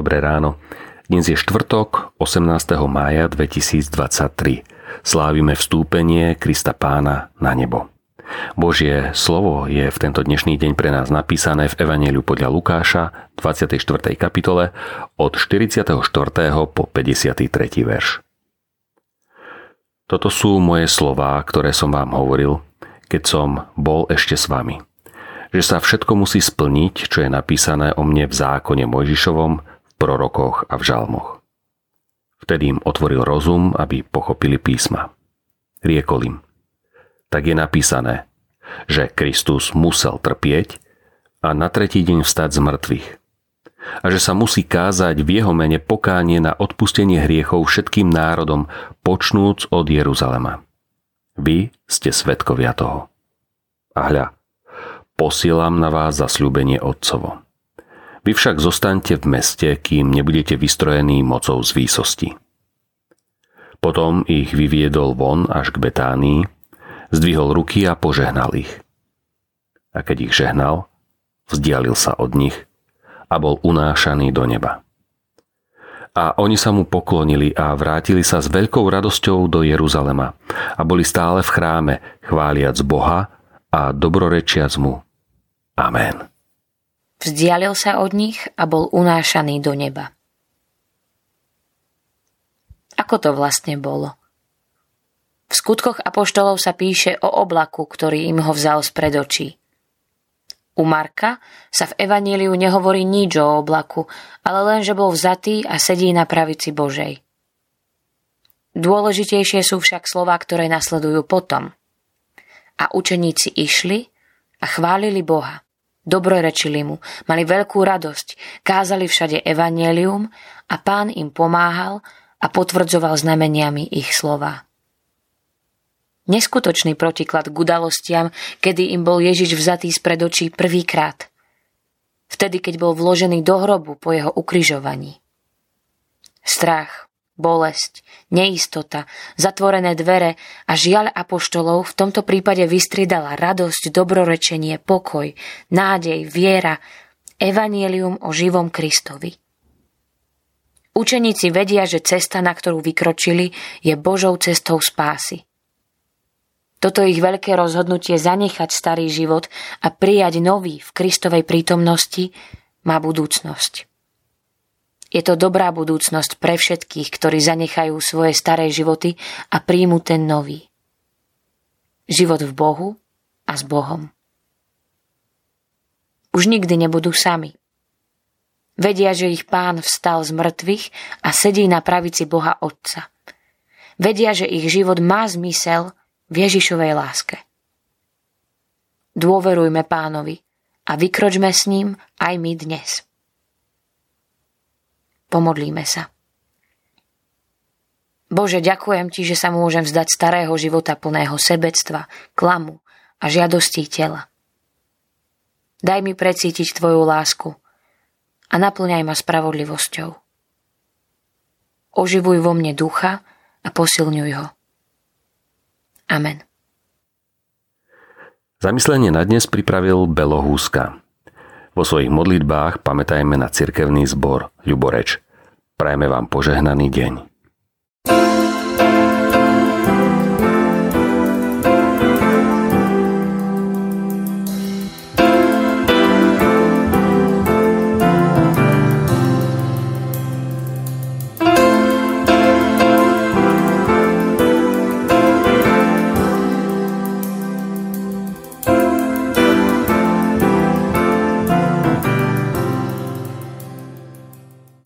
ráno. Dnes je štvrtok 18. mája 2023. Slávime vstúpenie Krista Pána na nebo. Božie slovo je v tento dnešný deň pre nás napísané v Evangeliu podľa Lukáša 24. kapitole od 44. po 53. verš. Toto sú moje slová, ktoré som vám hovoril, keď som bol ešte s vami. Že sa všetko musí splniť, čo je napísané o mne v zákone Mojžišovom, prorokoch a v žalmoch. Vtedy im otvoril rozum, aby pochopili písma. Riekol im, tak je napísané, že Kristus musel trpieť a na tretí deň vstať z mŕtvych. A že sa musí kázať v jeho mene pokánie na odpustenie hriechov všetkým národom, počnúc od Jeruzalema. Vy ste svetkovia toho. A hľa, posielam na vás zasľúbenie Otcovo. Vy však zostaňte v meste, kým nebudete vystrojení mocou z výsosti. Potom ich vyviedol von až k Betánii, zdvihol ruky a požehnal ich. A keď ich žehnal, vzdialil sa od nich a bol unášaný do neba a oni sa mu poklonili a vrátili sa s veľkou radosťou do Jeruzalema a boli stále v chráme, chváliac Boha a dobrorečiac mu. Amen. Vzdialil sa od nich a bol unášaný do neba. Ako to vlastne bolo? V skutkoch apoštolov sa píše o oblaku, ktorý im ho vzal spred očí. U Marka sa v Evaníliu nehovorí nič o oblaku, ale len, že bol vzatý a sedí na pravici Božej. Dôležitejšie sú však slova, ktoré nasledujú potom. A učeníci išli a chválili Boha. Dobrorečili mu, mali veľkú radosť, kázali všade evanielium a pán im pomáhal a potvrdzoval znameniami ich slova. Neskutočný protiklad k udalostiam, kedy im bol Ježiš vzatý spred očí prvýkrát. Vtedy, keď bol vložený do hrobu po jeho ukrižovaní. Strach, bolesť, neistota, zatvorené dvere a žiaľ apoštolov v tomto prípade vystriedala radosť, dobrorečenie, pokoj, nádej, viera, evanielium o živom Kristovi. Učeníci vedia, že cesta, na ktorú vykročili, je Božou cestou spásy – toto ich veľké rozhodnutie zanechať starý život a prijať nový v Kristovej prítomnosti má budúcnosť. Je to dobrá budúcnosť pre všetkých, ktorí zanechajú svoje staré životy a príjmu ten nový. Život v Bohu a s Bohom. Už nikdy nebudú sami. Vedia, že ich pán vstal z mŕtvych a sedí na pravici Boha Otca. Vedia, že ich život má zmysel v Ježišovej láske. Dôverujme pánovi a vykročme s ním aj my dnes. Pomodlíme sa. Bože, ďakujem Ti, že sa môžem vzdať starého života plného sebectva, klamu a žiadostí tela. Daj mi precítiť Tvoju lásku a naplňaj ma spravodlivosťou. Oživuj vo mne ducha a posilňuj ho. Amen. Zamyslenie na dnes pripravil Belo. Vo svojich modlitbách pamätajme na cirkevný zbor Ľuboreč. Prajme vám požehnaný deň.